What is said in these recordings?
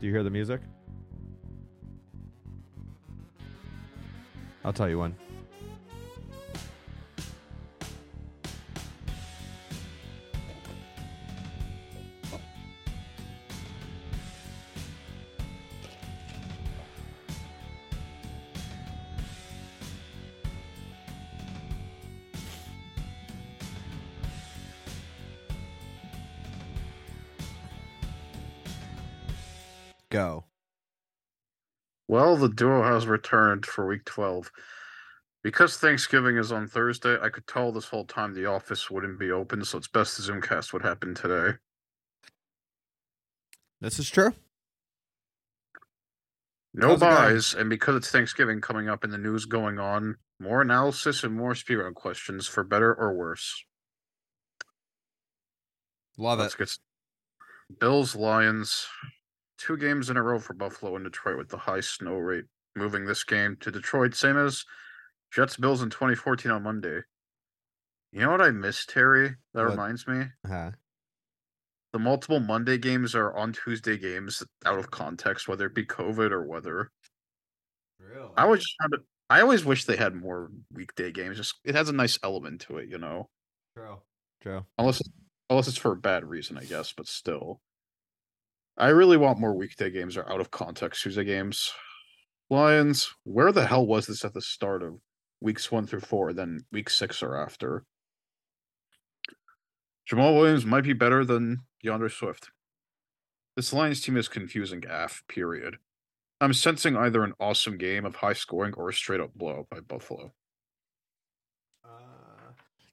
Do you hear the music? I'll tell you when. Well, the duo has returned for week 12. Because Thanksgiving is on Thursday, I could tell this whole time the office wouldn't be open, so it's best the Zoomcast would happen today. This is true. No How's buys, and because it's Thanksgiving coming up and the news going on, more analysis and more speed round questions for better or worse. Love Let's it. get Bills, Lions, two games in a row for Buffalo and Detroit with the high snow rate, moving this game to Detroit, same as Jets Bills in 2014 on Monday. You know what I miss, Terry? That What? reminds me. Uh-huh. The multiple Monday games are on Tuesday games out of context, whether it be COVID or whether Really? I was just trying to. I always wish they had more weekday games. Just it has a nice element to it, you know. True. True. Unless unless it's for a bad reason, I guess. But still, I really want more weekday games or out of context Tuesday games. Lions, where the hell was this at the start of weeks one through four? Then week six or after. Jamaal Williams might be better than DeAndre Swift. This Lions team is confusing AF, period. I'm sensing either an awesome game of high scoring or a straight up blowout by Buffalo.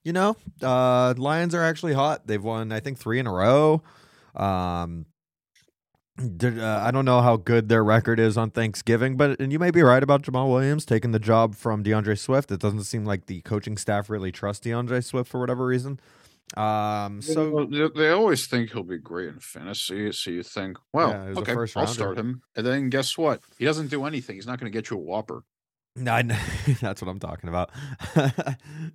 You know, uh, Lions are actually hot. They've won, I think, three in a row. Um, uh, I don't know how good their record is on Thanksgiving, but and you may be right about Jamaal Williams taking the job from DeAndre Swift. It doesn't seem like the coaching staff really trusts DeAndre Swift for whatever reason. Um, so they, they always think he'll be great in fantasy, so you think, well, Yeah, he was a okay, I'll start him. And then guess what? He doesn't do anything. He's not going to get you a Whopper. No, that's what I'm talking about.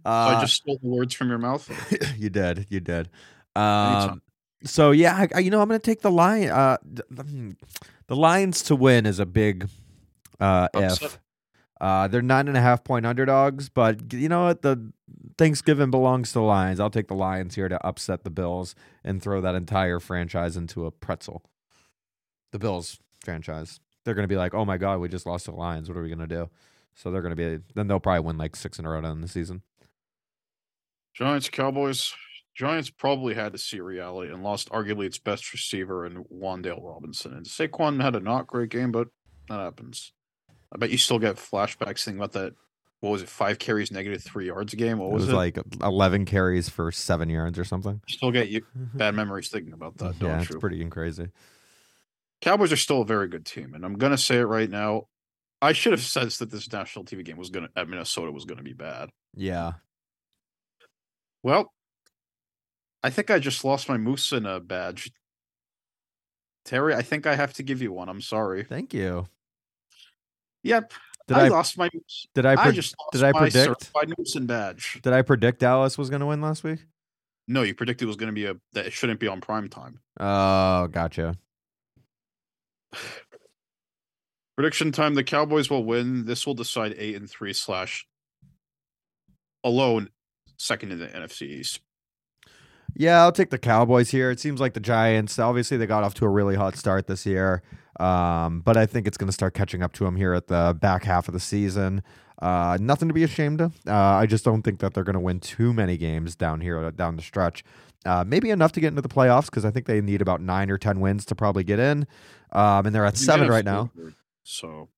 So uh, I just stole the words from your mouth. you did, you did. Um, so yeah, I, you know, I'm going to take the lion. Uh, th- th- the Lions to win is a big uh, if. Uh, they're nine and a half point underdogs, but you know what? The Thanksgiving belongs to the Lions. I'll take the Lions here to upset the Bills and throw that entire franchise into a pretzel. The Bills franchise. They're going to be like, oh my god, we just lost to the Lions. What are we going to do? So they're going to be. Then they'll probably win like six in a row down the season. Giants, Cowboys. Giants probably had to see reality and lost arguably its best receiver in Wan'Dale Robinson. And Saquon had a not great game, but that happens. I bet you still get flashbacks thinking about that. What was it? Five carries, negative three yards a game. What It was was it? like 11 carries for seven yards or something. still get you bad memories thinking about that, don't yeah, you? it's pretty crazy. Cowboys are still a very good team, and I'm gonna say it right now. I should have sensed that this national TV game was gonna at Minnesota was gonna be bad. Yeah. Well, I think I just lost my Moose in a badge. Terry, I think I have to give you one. I'm sorry. Thank you. Yep, Did I, I, lost my Moose. did I I, pred- just lost did I my predict? certified Moose and badge. did I predict Dallas was going to win last week? No, you predicted it was gonna be a that it shouldn't be on prime time. Oh, gotcha. Prediction time: The Cowboys will win. This will decide eight and three slash alone second in the NFC East. Yeah, I'll take the Cowboys here. It seems like the Giants, obviously, they got off to a really hot start this year. Um, but I think it's going to start catching up to them here at the back half of the season. Uh, nothing to be ashamed of. Uh, I just don't think that they're going to win too many games down here, uh, down the stretch. Uh, maybe enough to get into the playoffs because I think they need about nine or 10 wins to probably get in. Um, and they're at You seven right now. favored, So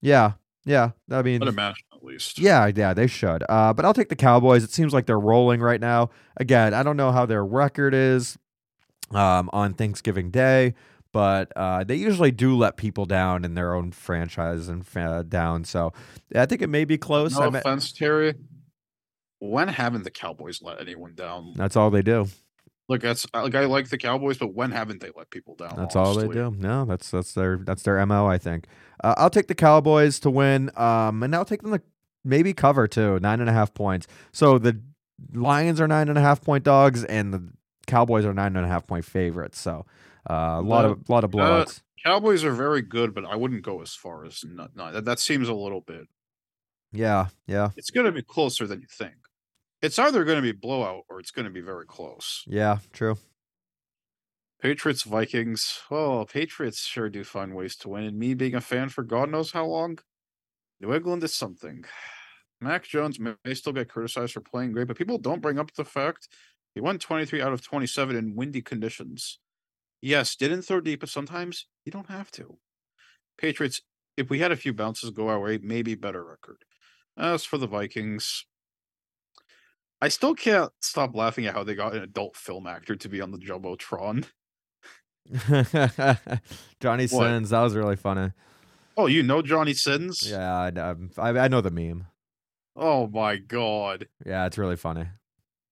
Yeah. Yeah. I mean, I'd imagine at least. Yeah, yeah, they should. Uh, but I'll take the Cowboys. It seems like they're rolling right now. Again, I don't know how their record is um, on Thanksgiving Day, but uh, they usually do let people down in their own franchise and fa- down. So I think it may be close. No I ma- offense, Terry. When haven't the Cowboys let anyone down? that's all they do. Look, that's like I like the Cowboys, but when haven't they let people down? That's all they do. No, that's that's their that's their mo. I think. Uh, I'll take the Cowboys to win, um, and I'll take them to maybe cover too, nine and a half points. So the Lions are nine and a half point dogs, and the Cowboys are nine and a half point favorites. So uh, a lot Uh, of lot of blowouts. Cowboys are very good, but I wouldn't go as far as not. not that, that seems a little bit. Yeah, yeah, It's going to be closer than you think. It's either going to be blowout or it's going to be very close. yeah. True. Patriots Vikings. Oh, Patriots sure do find ways to win. And me being a fan for God knows how long, New England is something. Mac Jones may, may still get criticized for playing great, but people don't bring up the fact he won 23 out of 27 in windy conditions. Yes, didn't throw deep, but sometimes you don't have to. Patriots, if we had a few bounces go our way, maybe better record. As for the Vikings, I still can't stop laughing at how they got an adult film actor to be on the Jumbotron. Johnny What? Sins. That was really funny. Oh, you know Johnny Sins? Yeah, I, I, I know the meme. Oh my god. Yeah, it's really funny.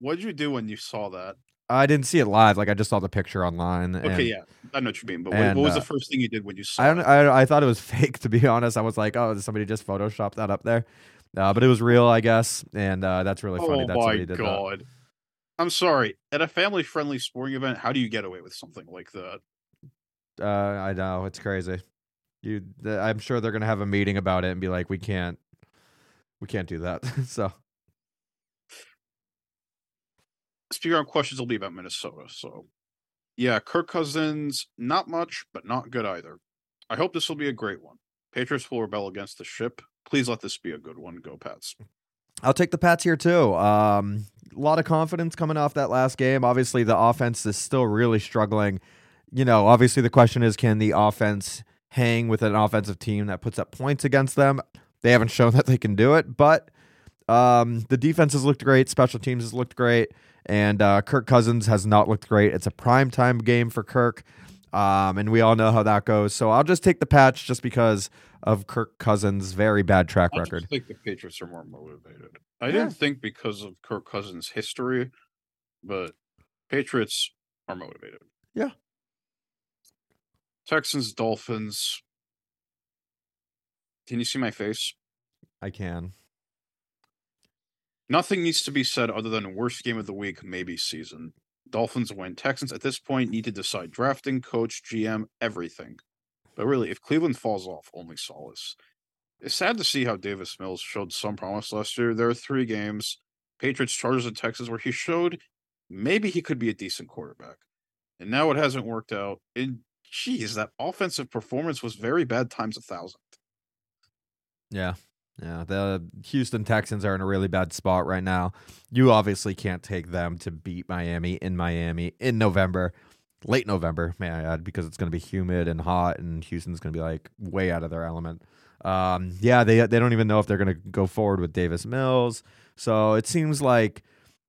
What did you do when you saw that? I didn't see it live. Like I just saw the picture online. Okay, and yeah. I know what you mean, but what, and, what was uh, the first thing you did when you saw I don't. it? I, I thought it was fake to be honest. I was like, oh, somebody just photoshopped that up there? Uh, but it was real, I guess, and uh, that's really funny. Oh that my god. I'm sorry. At a family friendly sporting event, how do you get away with something like that? that. Uh, I know it's crazy. You, the, I'm sure they're gonna have a meeting about it and be like, we can't, we can't do that. so Speaking on questions will be about Minnesota. So yeah, Kirk Cousins, not much, but not good either. I hope this will be a great one. Patriots will rebel against the ship. Please let this be a good one. Go Pats. I'll take the Pats here too. Um, a lot of confidence coming off that last game. Obviously, the offense is still really struggling. You know, obviously, the question is can the offense hang with an offensive team that puts up points against them? They haven't shown that they can do it, but um, the defense has looked great. Special teams has looked great. And uh, Kirk Cousins has not looked great. It's a prime time game for Kirk. Um, and we all know how that goes. So I'll just take the patch just because of Kirk Cousins' very bad track I record. just think the Patriots are more motivated. I Yeah. didn't think because of Kirk Cousins' history, but Patriots are motivated. Yeah. Texans, Dolphins. Can you see my face? I can. Nothing needs to be said other than worst game of the week, maybe season. Dolphins win. Texans at this point need to decide drafting, coach, GM, everything. But really, if Cleveland falls off, only solace. It's sad to see how Davis Mills showed some promise last year. There are three games Patriots, Chargers, and Texas where he showed maybe he could be a decent quarterback. And now it hasn't worked out. And geez, that offensive performance was very bad times a thousand. Yeah. Yeah. The Houston Texans are in a really bad spot right now. You obviously can't take them to beat Miami in Miami in November, late November, may I add, because it's going to be humid and hot, and Houston's going to be like way out of their element. Um, yeah, they they don't even know if they're going to go forward with Davis Mills. So it seems like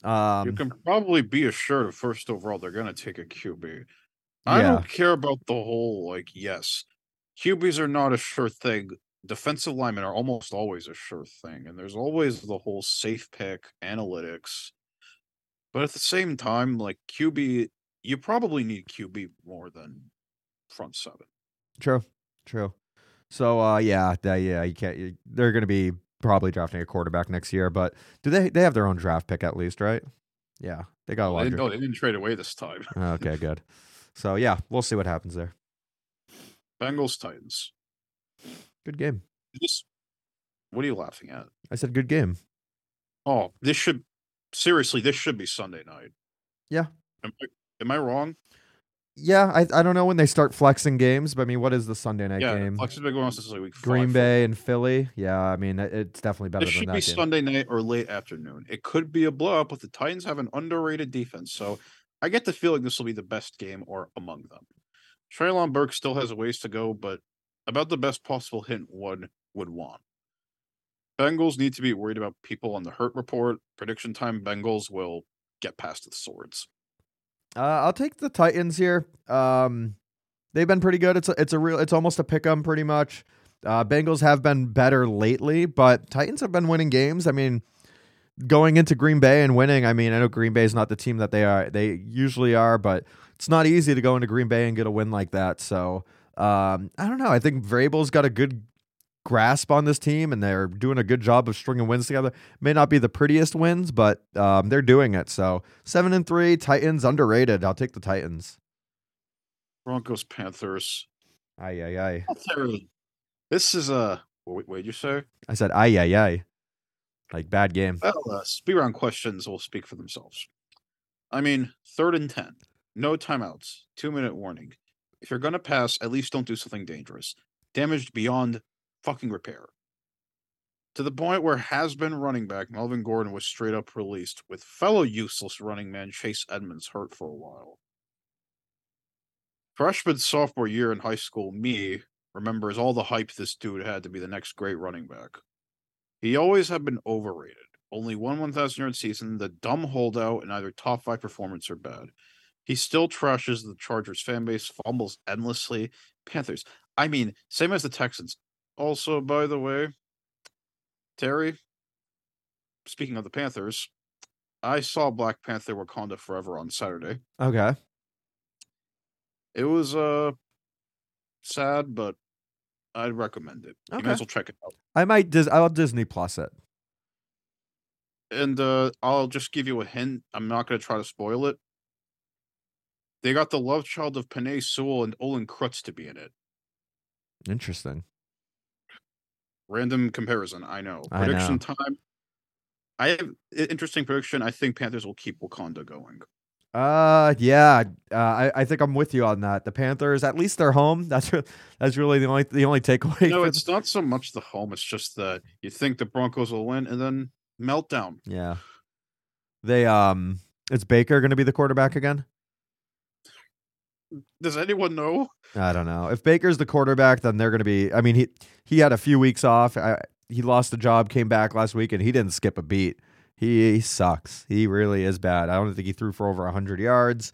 you um, can probably be assured of first overall they're going to take a QB. I Yeah. don't care about the whole like yes, QBs are not a sure thing. Defensive linemen are almost always a sure thing, and there's always the whole safe pick analytics. But at the same time, like QB, you probably need QB more than front seven. True, true. So uh, yeah, yeah, you can't. You, they're going to be probably drafting a quarterback next year, but do they? They have their own draft pick at least, right? Yeah, they got a Well, lot. they, no, they didn't trade away this time. Okay, good. So yeah, we'll see what happens there. Bengals Titans. Good game. This, what are you laughing at? I said good game. Oh, this should seriously. This should be Sunday night. Yeah. Am I, am I wrong? Yeah, I I don't know when they start flexing games, but I mean, what is the Sunday night yeah, game? Flex has been going on since like week Green five. Bay and Philly. Yeah, I mean, it's definitely better This than should that be game. Sunday night or late afternoon. It could be a blowout, but the Titans have an underrated defense, so I get the feeling this will be the best game or among them. Treylon Burks still has a ways to go, but about the best possible hint one would want. Bengals need to be worried about people on the hurt report. Prediction time: Bengals will get past the swords. Uh, I'll take the Titans here. Um, they've been pretty good. It's a, it's a real. It's almost a pick 'em pretty much. Uh, Bengals have been better lately, but Titans have been winning games. I mean, going into Green Bay and winning. I mean, I know Green Bay is not the team that they are. They usually are, but it's not easy to go into Green Bay and get a win like that. So um, I don't know. I think Vrabel's got a good grasp on this team, and they're doing a good job of stringing wins together. May not be the prettiest wins, but um, they're doing it. So seven and three, Titans underrated. I'll take the Titans. Broncos Panthers. Aye, aye, aye. This is a. What what did you say? I said aye, aye, aye. Like bad game. Well, uh, speed round questions will speak for themselves. I mean, third and 10, no timeouts, two minute warning. If you're to pass, at least don't do something dangerous. Damaged beyond fucking repair. To the point where has been running back Melvin Gordon was straight up released with fellow useless running man Chase Edmonds hurt for a while. Freshman sophomore year in high school, me remembers all the hype this dude had to be the next great running back. He always had been overrated. Only one 1,000 yard season, the dumb holdout, and either top five performance or bad. He still trashes the Chargers fan base, fumbles endlessly. Panthers. I mean, same as the Texans. Also, by the way, Terry, speaking of the Panthers, I saw Black Panther Wakanda Forever on Saturday. Okay. It was uh sad, but I'd recommend it. You Okay. might as well check it out. I might dis- I'll Disney Plus it. And uh I'll just give you a hint. I'm not gonna try to spoil it. They got the love child of Penei Sewell and Olin Kreutz to be in it. Interesting. Random comparison, I know. I Prediction know. time. I have interesting prediction. I think Panthers will keep Wakanda going. Uh, yeah. Uh, I, I think I'm with you on that. The Panthers, at least they're home. That's re- that's really the only the only takeaway. No, it's not so much the home. It's just that you think the Broncos will win and then meltdown. Yeah. They um is Baker going to be the quarterback again? Does anyone know? I don't know. If Baker's the quarterback, then they're going to be I mean, he he had a few weeks off. I, he lost the job, came back last week and he didn't skip a beat. He, he sucks. He really is bad. I don't think he threw for over 100 yards.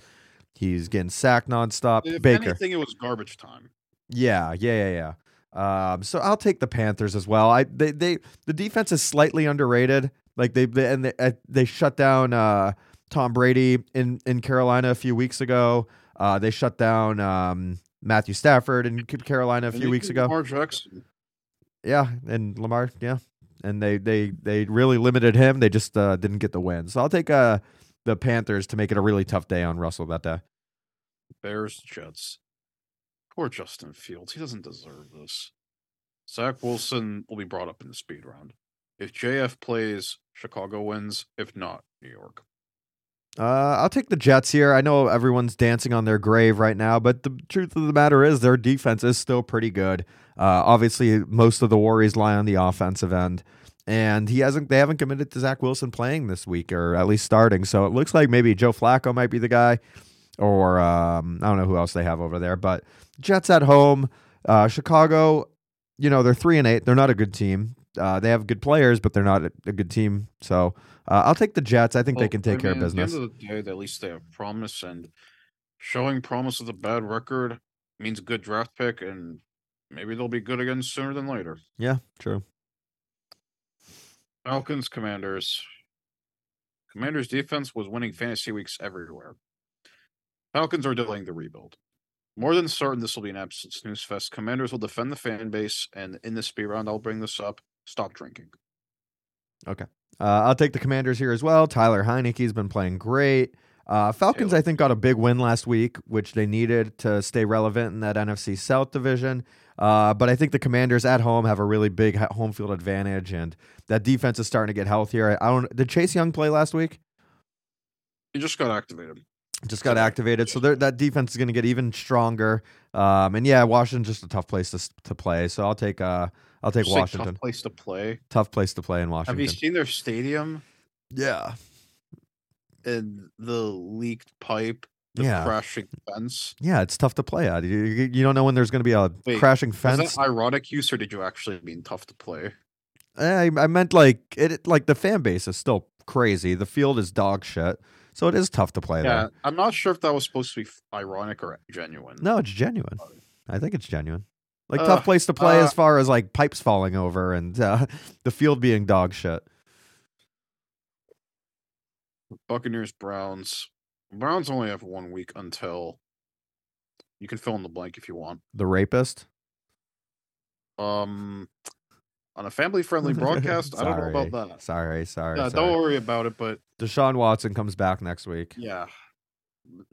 He's getting sacked nonstop. If Baker. anything, it was garbage time. Yeah, yeah, yeah, yeah. Um, so I'll take the Panthers as well. I they they the defense is slightly underrated. Like they, they and they, uh, they shut down uh, Tom Brady in in Carolina a few weeks ago. Uh, they shut down um, Matthew Stafford in Carolina a few weeks ago. Lamar Jackson. Yeah, and Lamar, yeah, and they they they really limited him. They just uh, didn't get the win. So I'll take uh, the Panthers to make it a really tough day on Russell that day. Bears, Jets. Poor Justin Fields. He doesn't deserve this. Zach Wilson will be brought up in the speed round. If JF plays, Chicago wins. If not, New York. Uh, I'll take the Jets here. I know everyone's dancing on their grave right now, but the truth of the matter is their defense is still pretty good. Uh, obviously, most of the worries lie on the offensive end, and he hasn't. They haven't committed to Zach Wilson playing this week, or at least starting. So it looks like maybe Joe Flacco might be the guy, or um, I don't know who else they have over there. But Jets at home, uh, Chicago. You know they're three and eight. They're not a good team. Uh, they have good players, but they're not a, a good team. So uh, I'll take the Jets. I think they can take I care of business. At the end of the day, at least they have promise, and showing promise with a bad record means a good draft pick, and maybe they'll be good again sooner than later. Yeah, true. Falcons, Commanders. Commanders defense was winning fantasy weeks everywhere. Falcons are delaying the rebuild. More than certain, this will be an absolute snooze fest. Commanders will defend the fan base, and in this speed round, I'll bring this up. Stop drinking. Okay. Uh, I'll take the Commanders here as well. Tyler Heinicke's been playing great. Uh, Falcons, Taylor. I think, got a big win last week, which they needed to stay relevant in that NFC South division. Uh, but I think the Commanders at home have a really big home field advantage, and that defense is starting to get healthier. I don't. Did Chase Young play last week? He just got activated. Just got activated, so that defense is going to get even stronger. Um, and yeah, Washington's just a tough place to to play. So I'll take uh, I'll take Just, Washington. tough place to play. Tough place to play in Washington. Have you seen their stadium yeah, and the leaked pipe, the Yeah. crashing fence? yeah, it's tough to play at. You, you you don't know when there's going to be a Wait, crashing Was fence. that ironic use, or did you actually mean tough to play? I, I meant like it- Like the fan base is still crazy. The field is dog shit, so it is tough to play Yeah, there. I'm not sure if that was supposed to be ironic or genuine. No, it's genuine. I think it's genuine. Like Uh, tough place to play uh, as far as like pipes falling over and uh, the field being dog shit. Buccaneers, Browns. Browns only have one week until you can fill in the blank if you want. The rapist. Um, on a family-friendly broadcast, I don't know about that. Sorry, sorry. Yeah, sorry. don't worry about it. But Deshaun Watson comes back next week. yeah,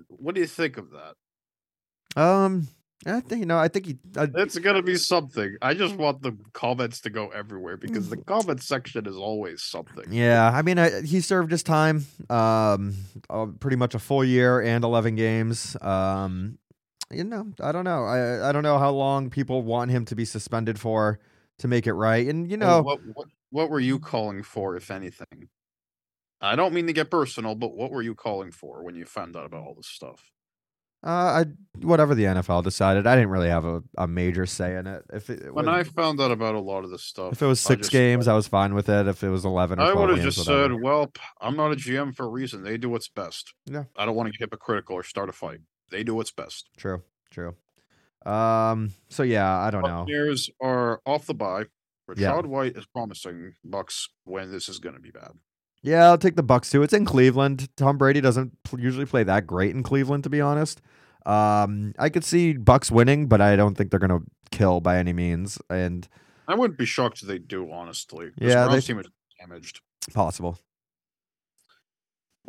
what do you think of that? Um, I think you know. I think he. I, It's gonna be something. I just want the comments to go everywhere because the comment section is always something. yeah, I mean, I, he served his time. Um, uh, pretty much a full year and eleven games. Um, you know, I don't know. I I don't know how long people want him to be suspended for to make it right. And you know, what what what were you calling for, if anything? I don't mean to get personal, but what were you calling for when you found out about all this stuff? uh, I whatever the NFL decided, I didn't really have a, a major say in it. If it When was- I found out about a lot of this stuff, if it was I six just games, said- I was fine with it. If it was eleven or I would have just whatever. said, "Well, I'm not a GM for a reason. They do what's best. Yeah. I don't want to get hypocritical or start a fight. They do what's best." True, true. Um. So yeah, I don't know. Buccaneers are off the bye. Yeah. Rachaad White is promising Bucks when this is going to be bad. Yeah, I'll take the Bucks too. It's in Cleveland. Tom Brady doesn't usually play that great in Cleveland, to be honest. Um, I could see Bucks winning, but I don't think they're gonna kill by any means. And I wouldn't be shocked if they do, honestly. Yeah, Browns they- team is damaged. possible.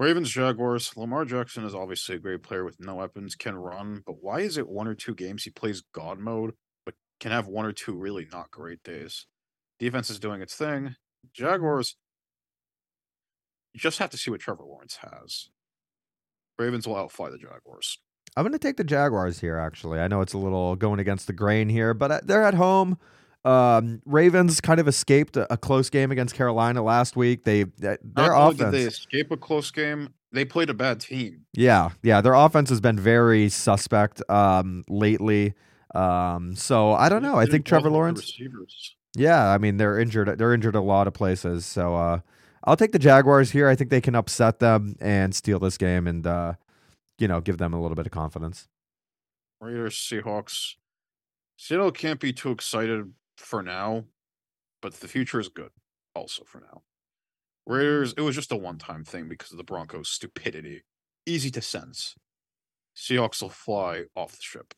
Ravens, Jaguars. Lamar Jackson is obviously a great player with no weapons, can run, but why is it one or two games he plays God mode, but can have one or two really not great days? Defense is doing its thing. Jaguars, you just have to see what Trevor Lawrence has. Ravens will outfly the Jaguars. I'm gonna take the Jaguars here. Actually, I know it's a little going against the grain here, but uh, they're at home. Um, Ravens kind of escaped a, a close game against Carolina last week. They their offense. they escape a close game, they played a bad team. Yeah, yeah, their offense has been very suspect um lately. Um, so I don't know. I think Trevor bother with the Lawrence. Yeah, I mean they're injured. They're injured a lot of places. So uh, I'll take the Jaguars here. I think they can upset them and steal this game, and uh, you know give them a little bit of confidence. Raiders, Seahawks. Seattle can't be too excited for now, but the future is good also for now. Raiders, it was just a one time thing because of the Broncos' stupidity. Easy to sense. Seahawks will fly off the ship.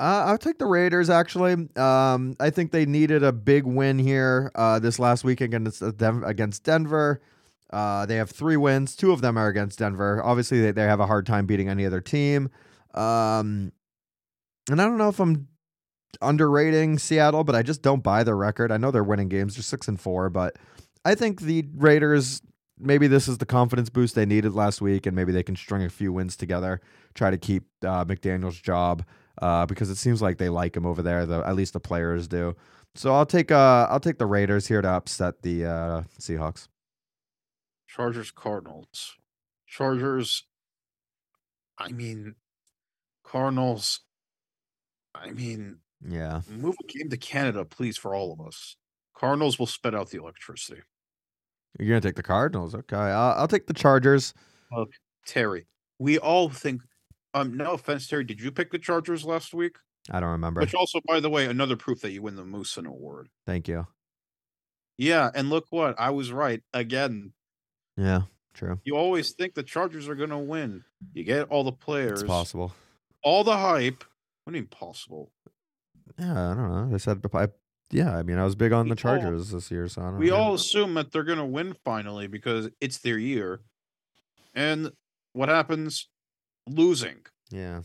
Uh, I'll take the Raiders. Actually, um, I think they needed a big win here uh, this last week against uh, against Denver. Uh, they have three wins. Two of them are against Denver. Obviously, they, they have a hard time beating any other team. Um, and I don't know if I'm underrating Seattle, but I just don't buy their record. I know they're winning games. They're six and four, but I think the Raiders. Maybe this is the confidence boost they needed last week, and maybe they can string a few wins together, try to keep uh, McDaniel's job uh, because it seems like they like him over there. The at least the players do. So I'll take uh I'll take the Raiders here to upset the uh, Seahawks. Chargers, Cardinals. Chargers, I mean, Cardinals, I mean, Yeah, move a game to Canada, please, for all of us. Cardinals will spit out the electricity. you're gonna take the Cardinals. Okay, I'll, I'll take the Chargers. Look, Terry, we all think. Um, no offense, Terry. Did you pick the Chargers last week? I don't remember. Which also, by the way, another proof that you win the Moosin Award. Thank you. Yeah, and look what I was right again. Yeah, true. You always think the Chargers are going to win. You get all the players, It's possible. all the hype. What do you mean possible? Yeah, I don't know. They said, I, yeah, I mean, I was big on We the all- Chargers this year, so I don't We know. all assume that they're going to win finally because it's their year. And what happens? Losing. Yeah,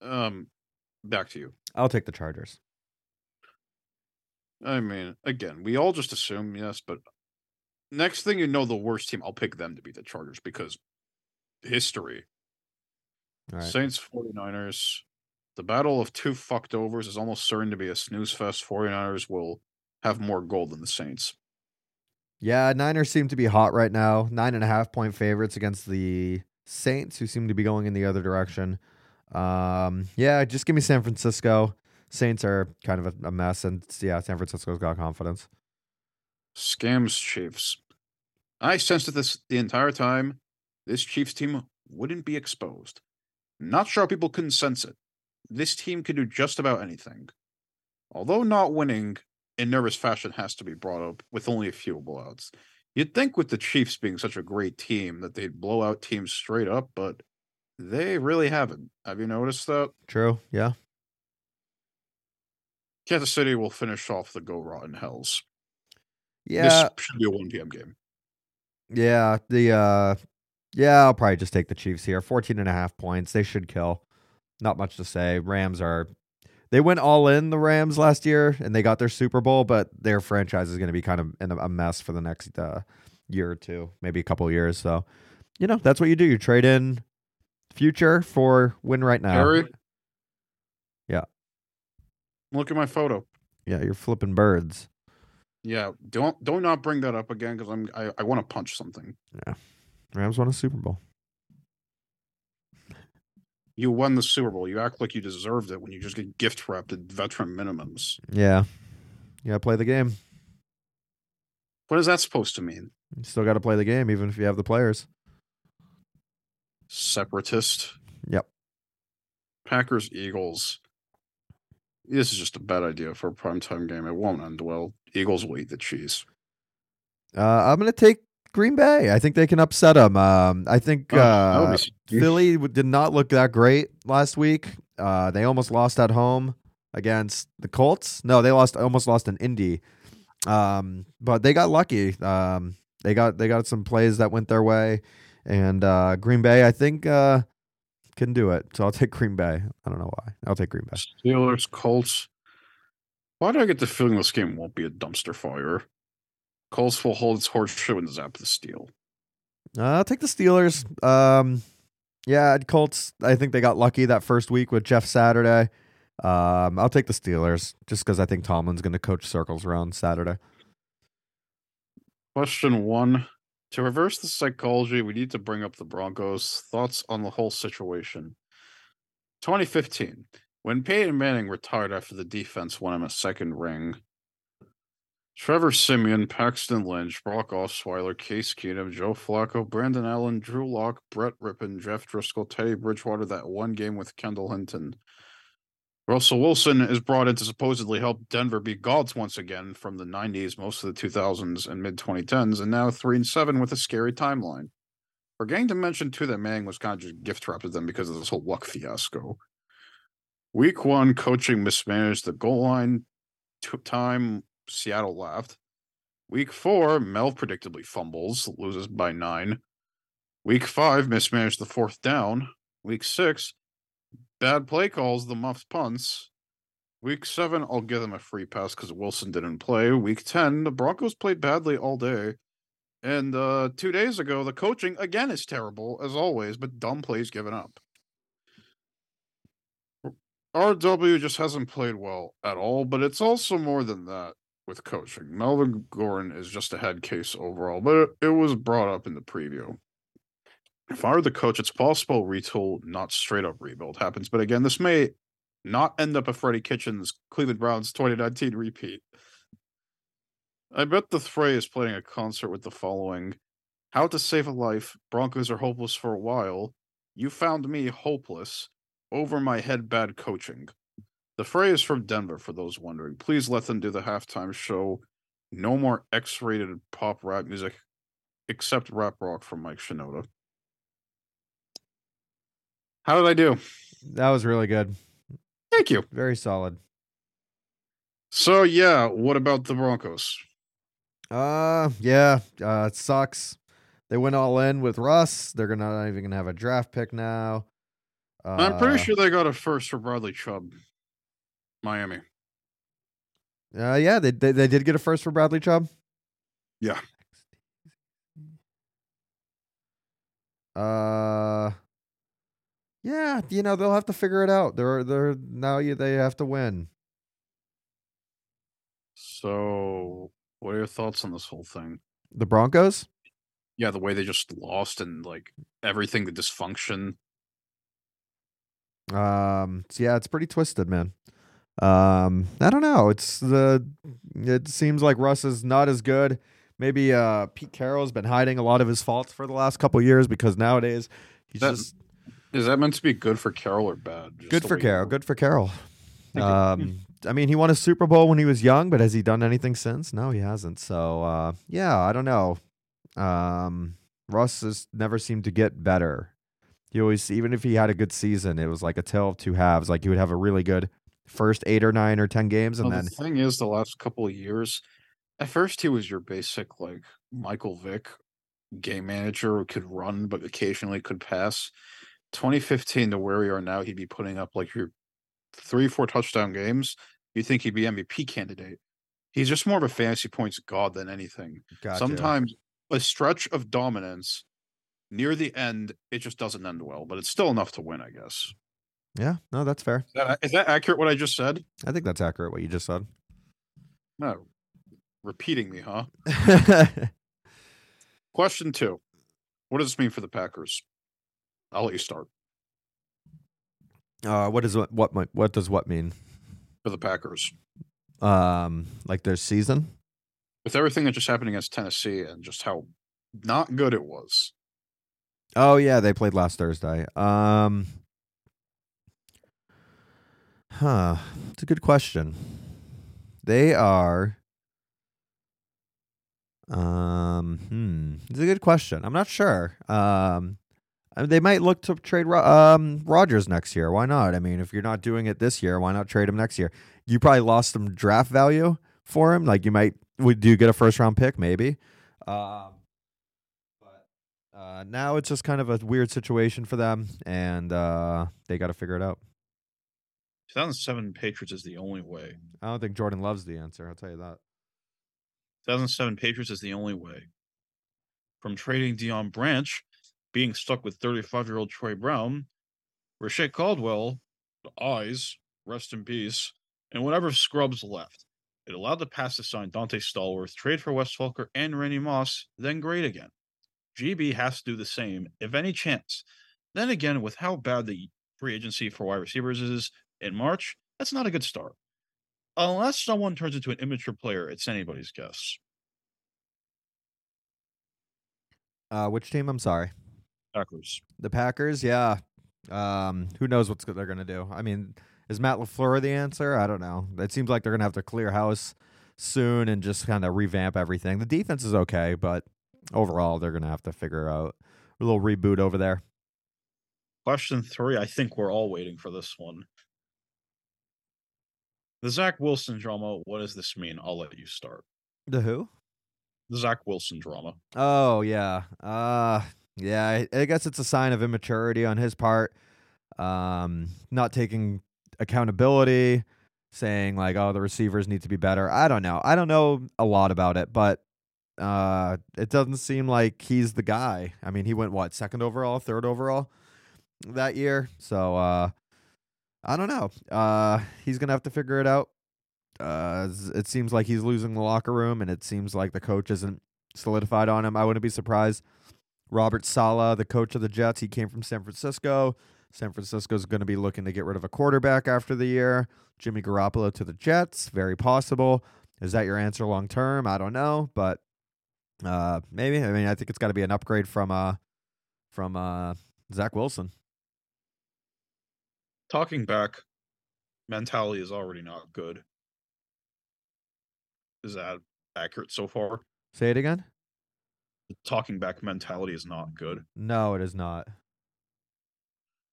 Um, back to you. I'll take the Chargers. I mean, again, we all just assume yes, but next thing you know, the worst team, I'll pick them to be the Chargers because history. Right. Saints 49ers. The battle of two fucked overs is almost certain to be a snooze fest. 49ers will have more gold than the Saints. Yeah, Niners seem to be hot right now. Nine and a half point favorites against the Saints, who seem to be going in the other direction. Um, yeah, just give me San Francisco. Saints are kind of a, mess, and yeah, San Francisco's got confidence. Scams Chiefs. I sensed that this the entire time this Chiefs team wouldn't be exposed. Not sure people couldn't sense it. This team can do just about anything. Although not winning in nervous fashion has to be brought up with only a few blowouts. You'd think with the Chiefs being such a great team that they'd blow out teams straight up, but they really haven't. Have you noticed that? True. Yeah. Kansas City will finish off the Go Rotten Hells. Yeah. This should be a 1 p.m. game. Yeah. The uh, yeah, I'll probably just take the Chiefs here. 14 and a half points. They should kill. Not much to say. Rams are they went all in the Rams last year and they got their Super Bowl, but their franchise is going to be kind of in a mess for the next uh, year or two, maybe a couple of years. So, you know, that's what you do. You trade in future for win right now. Harry? Yeah. Look at my photo. Yeah, you're flipping birds. Yeah, don't don't not bring that up again because I'm I, I want to punch something. Yeah, Rams won a Super Bowl. You won the Super Bowl. You act like you deserved it when you just get gift wrapped at veteran minimums. Yeah. You got to play the game. What is that supposed to mean? You still got to play the game, even if you have the players. Separatist. Yep. Packers Eagles. This is just a bad idea for a primetime game. It won't end well. Eagles will eat the cheese. Uh, I'm going to take Green Bay. I think they can upset them. Um, I think uh, Philly did not look that great last week. Uh, they almost lost at home against the Colts. No, they lost almost lost in Indy. Um, but they got lucky. Um, they got they got some plays that went their way, and uh, Green Bay I think uh, can do it. So I'll take Green Bay. I don't know why. I'll take Green Bay. Steelers, Colts. Why do I get the feeling this game won't be a dumpster fire? Colts will hold its horseshoe and zap the steel. Uh, I'll take the Steelers. Um, yeah, Colts. I think they got lucky that first week with Jeff Saturday. Um, I'll take the Steelers just because I think Tomlin's going to coach circles around Saturday. Question one. To reverse the psychology, we need to bring up the Broncos. Thoughts on the whole situation. 2015, when Peyton Manning retired after the defense won him a second ring. Trevor Siemian, Paxton Lynch, Brock Osweiler, Case Keenum, Joe Flacco, Brandon Allen, Drew Lock, Brett Rypien, Jeff Driskel, Teddy Bridgewater, that one game with Kendall Hinton. Russell Wilson is brought in to supposedly help Denver be gods once again from the 90s, most of the 2000s, and mid 2010s, and now 3 and 7 with a scary timeline. Forgetting to mention, too, that Manning was kind of just gift wrapped them because of this whole luck fiasco. Week one, coaching mismanaged the goal line time. Seattle laughed. Week four, Mel predictably fumbles, loses by nine. Week five, mismanaged the fourth down. Week six, bad play calls, the muffs punts. Week seven, I'll give them a free pass because Wilson didn't play. Week 10, the Broncos played badly all day. And uh, two days ago, the coaching again is terrible, as always, but dumb plays given up. RW just hasn't played well at all, but it's also more than that with coaching. Melvin Gordon is just a head case overall, but it, was brought up in the preview. If I were the coach, it's possible retool, not straight up rebuild happens. But again, this may not end up a Freddie Kitchens Cleveland Browns 2019 repeat. I bet the Fray is playing a concert with the following How to Save a Life. Broncos are hopeless for a while. You found me hopeless. Over my head, bad coaching. The Fray is from Denver, for those wondering. Please let them do the halftime show. No more X rated pop rap music, except rap rock from Mike Shinoda. How did I do? That was really good. Thank you. Very solid. So, yeah, what about the Broncos? Uh, yeah, uh, it sucks. They went all in with Russ. They're gonna not even gonna have a draft pick now. Uh, I'm pretty sure they got a first for Bradley Chubb. Miami. Uh, yeah, they, they they did get a first for Bradley Chubb. Yeah. Uh, yeah, you know they'll have to figure it out. They're they're now you they have to win. So, what are your thoughts on this whole thing? The Broncos. Yeah, the way they just lost and like everything, the dysfunction. Um, so yeah, it's pretty twisted, man. Um, I don't know. It's the it seems like Russ is not as good. Maybe uh Pete Carroll's been hiding a lot of his faults for the last couple years because nowadays he's That- just Is that meant to be good for Carroll or bad? Just good for Carroll. Good for Carroll. Um, I mean, he won a Super Bowl when he was young, but has he done anything since? No, he hasn't. So, uh, yeah, I don't know. Um, Russ has never seemed to get better. He always, even if he had a good season, it was like a tale of two halves. Like he would have a really good first eight or nine or ten games, and Well, then the thing is, the last couple of years, at first he was your basic like Michael Vick game manager who could run but occasionally could pass. 2015 to where we are now, he'd be putting up like your three, four touchdown games. You think he'd be MVP candidate? He's just more of a fantasy points god than anything. Gotcha. Sometimes a stretch of dominance near the end, it just doesn't end well, but it's still enough to win, I guess. Yeah, no, that's fair. Is that, is that accurate? What I just said? I think that's accurate what you just said. No, repeating me, huh? Question two: What does this mean for the Packers? I'll let you start uh, what does what what what does what mean? for the Packers Um, like their season? with everything that just happened against Tennessee and just how not good it was. Oh yeah, they played last Thursday. Um, huh? It's a good question. They are. Um, hmm. It's a good question. I'm not sure. Um, I mean, they might look to trade um Rodgers next year. Why not? I mean, if you're not doing it this year, why not trade him next year? You probably lost some draft value for him. Like you might would you get a first round pick maybe? Um, but uh, now it's just kind of a weird situation for them, and uh, they got to figure it out. 2007 Patriots is the only way. I don't think Jordan loves the answer. I'll tell you that. 2007 Patriots is the only way. From trading Deion Branch, being stuck with 35 year old Troy Brown, Reche Caldwell, the eyes, rest in peace, and whatever scrubs left. It allowed the pass to sign Donté Stallworth, trade for Wes Welker and Randy Moss, then great again. GB has to do the same, if any chance. Then again, with how bad the free agency for wide receivers is in March, that's not a good start. Unless someone turns into an immature player, it's anybody's guess. Uh, which team? I'm sorry. Packers. The Packers. Yeah. Um, who knows what they're gonna do? I mean, is Matt LaFleur the answer? I don't know. It seems like they're gonna have to clear house soon and just kind of revamp everything. The defense is okay, but overall, they're gonna have to figure out a little reboot over there. Question three. I think we're all waiting for this one. The Zach Wilson drama. What does this mean? I'll let you start. The who? The Zach Wilson drama. Oh yeah. Uh yeah, I, I guess it's a sign of immaturity on his part. Um not taking accountability, saying like, "Oh, the receivers need to be better." I don't know. I don't know a lot about it, but uh it doesn't seem like he's the guy. I mean, he went what, second overall, third overall that year. So uh I don't know. Uh he's to have to figure it out. Uh it seems like he's losing the locker room and it seems like the coach isn't solidified on him. I wouldn't be surprised. Robert Saleh, the coach of the Jets, he came from San Francisco. San Francisco's going to be looking to get rid of a quarterback after the year. Jimmy Garoppolo to the Jets, very possible. Is that your answer long term? I don't know, but uh, maybe. I mean, I think it's got to be an upgrade from uh from uh Zach Wilson. Talking back, mentality is already not good. Is that accurate so far? Say it again. The talking back mentality is not good. No, it is not.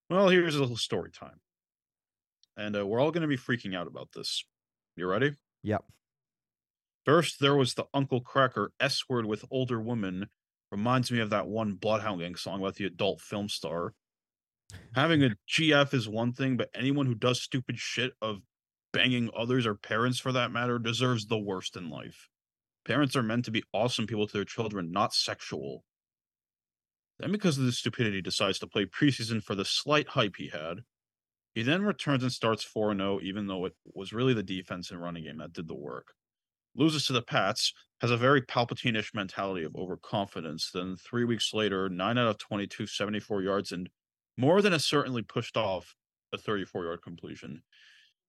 Well, here's a little story time. And uh, we're all going to be freaking out about this. You ready? Yep. First, there was the Uncle Cracker S word with older woman. Reminds me of that one Bloodhound Gang song about the adult film star. Having a GF is one thing, but anyone who does stupid shit of banging others or parents for that matter deserves the worst in life. Parents are meant to be awesome people to their children, not sexual. Then, because of this stupidity, decides to play preseason for the slight hype he had. He then returns and starts 4 0, even though it was really the defense and running game that did the work loses to the Pats, has a very Palpatine-ish mentality of overconfidence. Then three weeks later, 9 out of 22, 74 yards, and more than a certainly pushed off a 34-yard completion.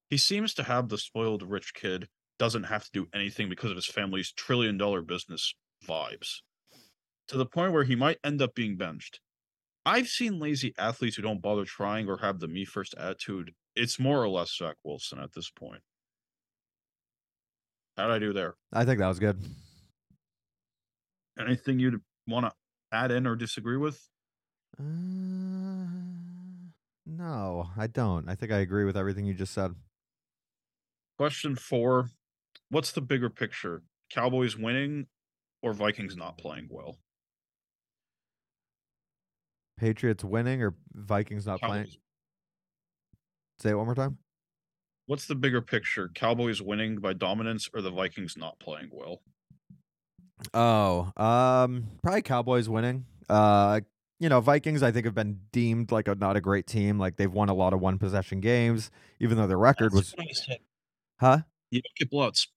He seems to have the spoiled rich kid, doesn't have to do anything because of his family's trillion-dollar business vibes. To the point where he might end up being benched. I've seen lazy athletes who don't bother trying or have the me first attitude. It's more or less Zach Wilson at this point. How'd I do there? I think that was good. Anything you'd want to add in or disagree with? Uh, no, I don't. I think I agree with everything you just said. Question four What's the bigger picture? Cowboys winning or Vikings not playing well? Patriots winning or Vikings not playing? Say it one more time. What's the bigger picture? Cowboys winning by dominance or the Vikings not playing well? Oh, um, probably Cowboys winning. Uh, you know, Vikings I think have been deemed like a not a great team. Like they've won a lot of one possession games, even though their record was, That's I huh? You don't get bloods.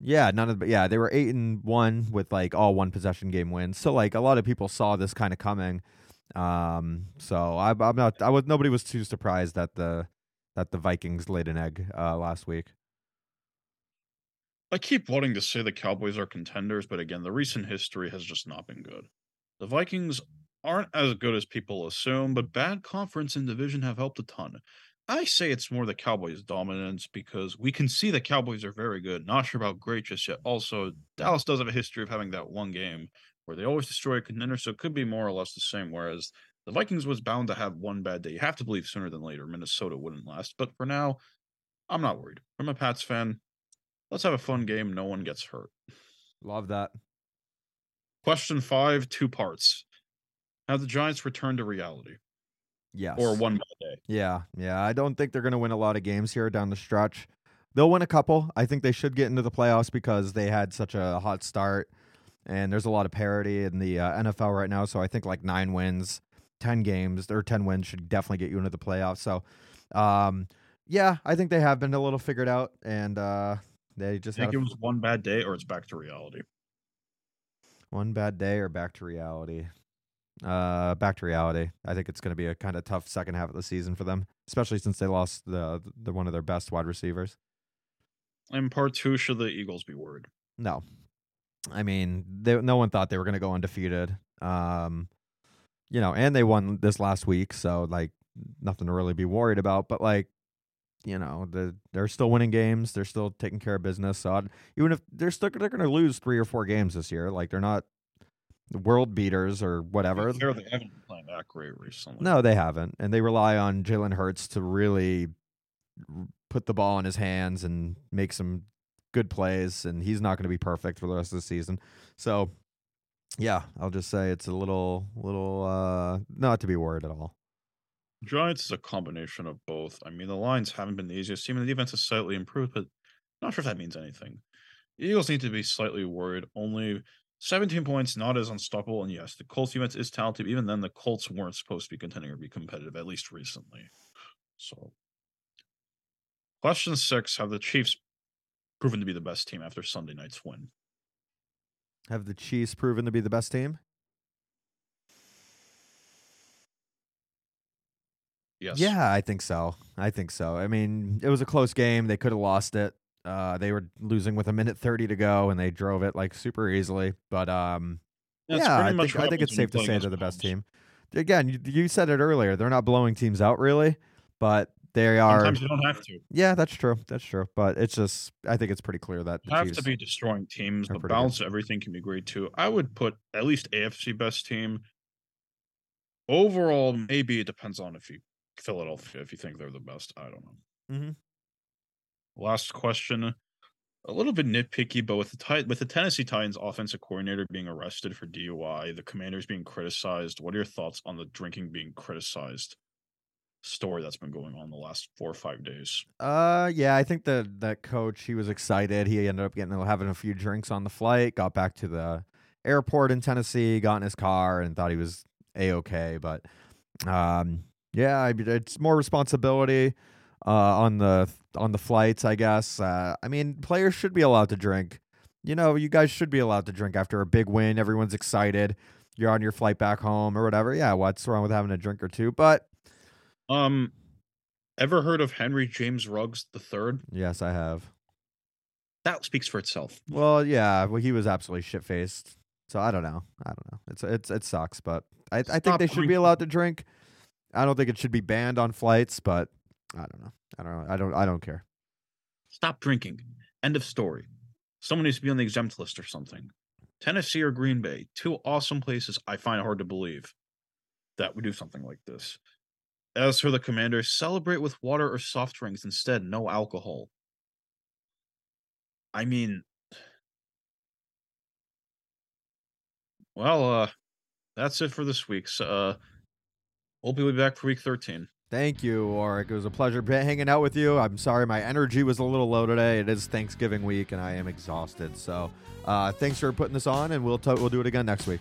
Yeah, none of the, yeah, they were eight and one with like all one possession game wins. So like a lot of people saw this kind of coming. Um, so I, I'm not, I was nobody was too surprised that the that the Vikings laid an egg uh, last week. I keep wanting to say the Cowboys are contenders, but again, the recent history has just not been good. The Vikings aren't as good as people assume, but bad conference and division have helped a ton. I say it's more the Cowboys' dominance because we can see the Cowboys are very good. Not sure about great just yet. Also, Dallas does have a history of having that one game where they always destroy a contender, so it could be more or less the same. Whereas the Vikings was bound to have one bad day. You have to believe sooner than later Minnesota wouldn't last. But for now, I'm not worried. I'm a Pats fan. Let's have a fun game. No one gets hurt. Love that. Question five, two parts. Have the Giants return to reality Yes. or one bad day? Yeah, yeah. I don't think they're going to win a lot of games here down the stretch. They'll win a couple. I think they should get into the playoffs because they had such a hot start, and there's a lot of parity in the uh, NFL right now. So I think like nine wins, ten games, or ten wins should definitely get you into the playoffs. So, um, yeah, I think they have been a little figured out, and uh, they just I think it was one bad day or it's back to reality. one bad day or back to reality. Uh, back to reality. I think it's going to be a kind of tough second half of the season for them, especially since they lost the the one of their best wide receivers. And part two, should the Eagles be worried? No, I mean, they, no one thought they were going to go undefeated. Um, you know, and they won this last week, so like nothing to really be worried about. But like, you know, the, they're still winning games. They're still taking care of business. So I'd, even if they're still they're going to lose three or four games this year, like they're not world beaters or whatever. Fair, they haven't been playing that great recently. No, they haven't, and they rely on Jalen Hurts to really put the ball in his hands and make some good plays. And he's not going to be perfect for the rest of the season. So, yeah, I'll just say it's a little, little, uh, not to be worried at all. Giants is a combination of both. I mean, the Lions haven't been the easiest team, and the defense has slightly improved, but not sure if that means anything. The Eagles need to be slightly worried. Only 17 points, not as unstoppable. And yes, the Colts defense is talented. Even then, the Colts weren't supposed to be contending or be competitive, at least recently. So, question six Have the Chiefs proven to be the best team after Sunday night's win? Have the Chiefs proven to be the best team? Yes. Yeah, I think so. I think so. I mean, it was a close game. They could have lost it. Uh, they were losing with a minute thirty to go, and they drove it like super easily. But um, That's yeah, I think, I think it's safe to say they're the best team. Again, you, you said it earlier. They're not blowing teams out really, but they are. Sometimes you don't have to. Yeah, that's true. That's true. But it's just, I think it's pretty clear that You the have Chiefs. to be destroying teams, good. balance of everything can be great too. I would put at least AFC best team. Overall, maybe it depends on if you Philadelphia, if you think they're the best. I don't know. Mhm. Last question. A little bit nitpicky, but with the with the Tennessee Titans offensive coordinator being arrested for DUI, the commanders being criticized, what are your thoughts on the drinking being criticized story that's been going on the last four or five days? Uh, yeah, I think that that coach he was excited. He ended up getting having a few drinks on the flight. Got back to the airport in Tennessee, got in his car, and thought he was a okay. But um, yeah, it's more responsibility uh, on the on the flights, I guess. Uh, I mean, players should be allowed to drink. You know, you guys should be allowed to drink after a big win. Everyone's excited. You're on your flight back home or whatever. Yeah, what's wrong with having a drink or two? But Um, ever heard of Henry James Ruggs the third? yes, I have. That speaks for itself. Well, yeah, well, he was absolutely shit faced. So I don't know. I don't know. It's it's it sucks, but I I think they should be allowed to drink. I don't think it should be banned on flights, but I don't know. I don't know. I don't I don't care. Stop drinking. End of story. Someone needs to be on the exempt list or something. Tennessee or Green Bay, two awesome places I find hard to believe that would do something like this. As for the commanders, celebrate with water or soft drinks instead, no alcohol. I mean, well, uh, that's it for this week's. Uh, hope you'll be back for week 13. Thank you, Auric. It was a pleasure hanging out with you. I'm sorry my energy was a little low today. It is Thanksgiving week and I am exhausted. So uh, thanks for putting this on, and we'll, t- we'll do it again next week.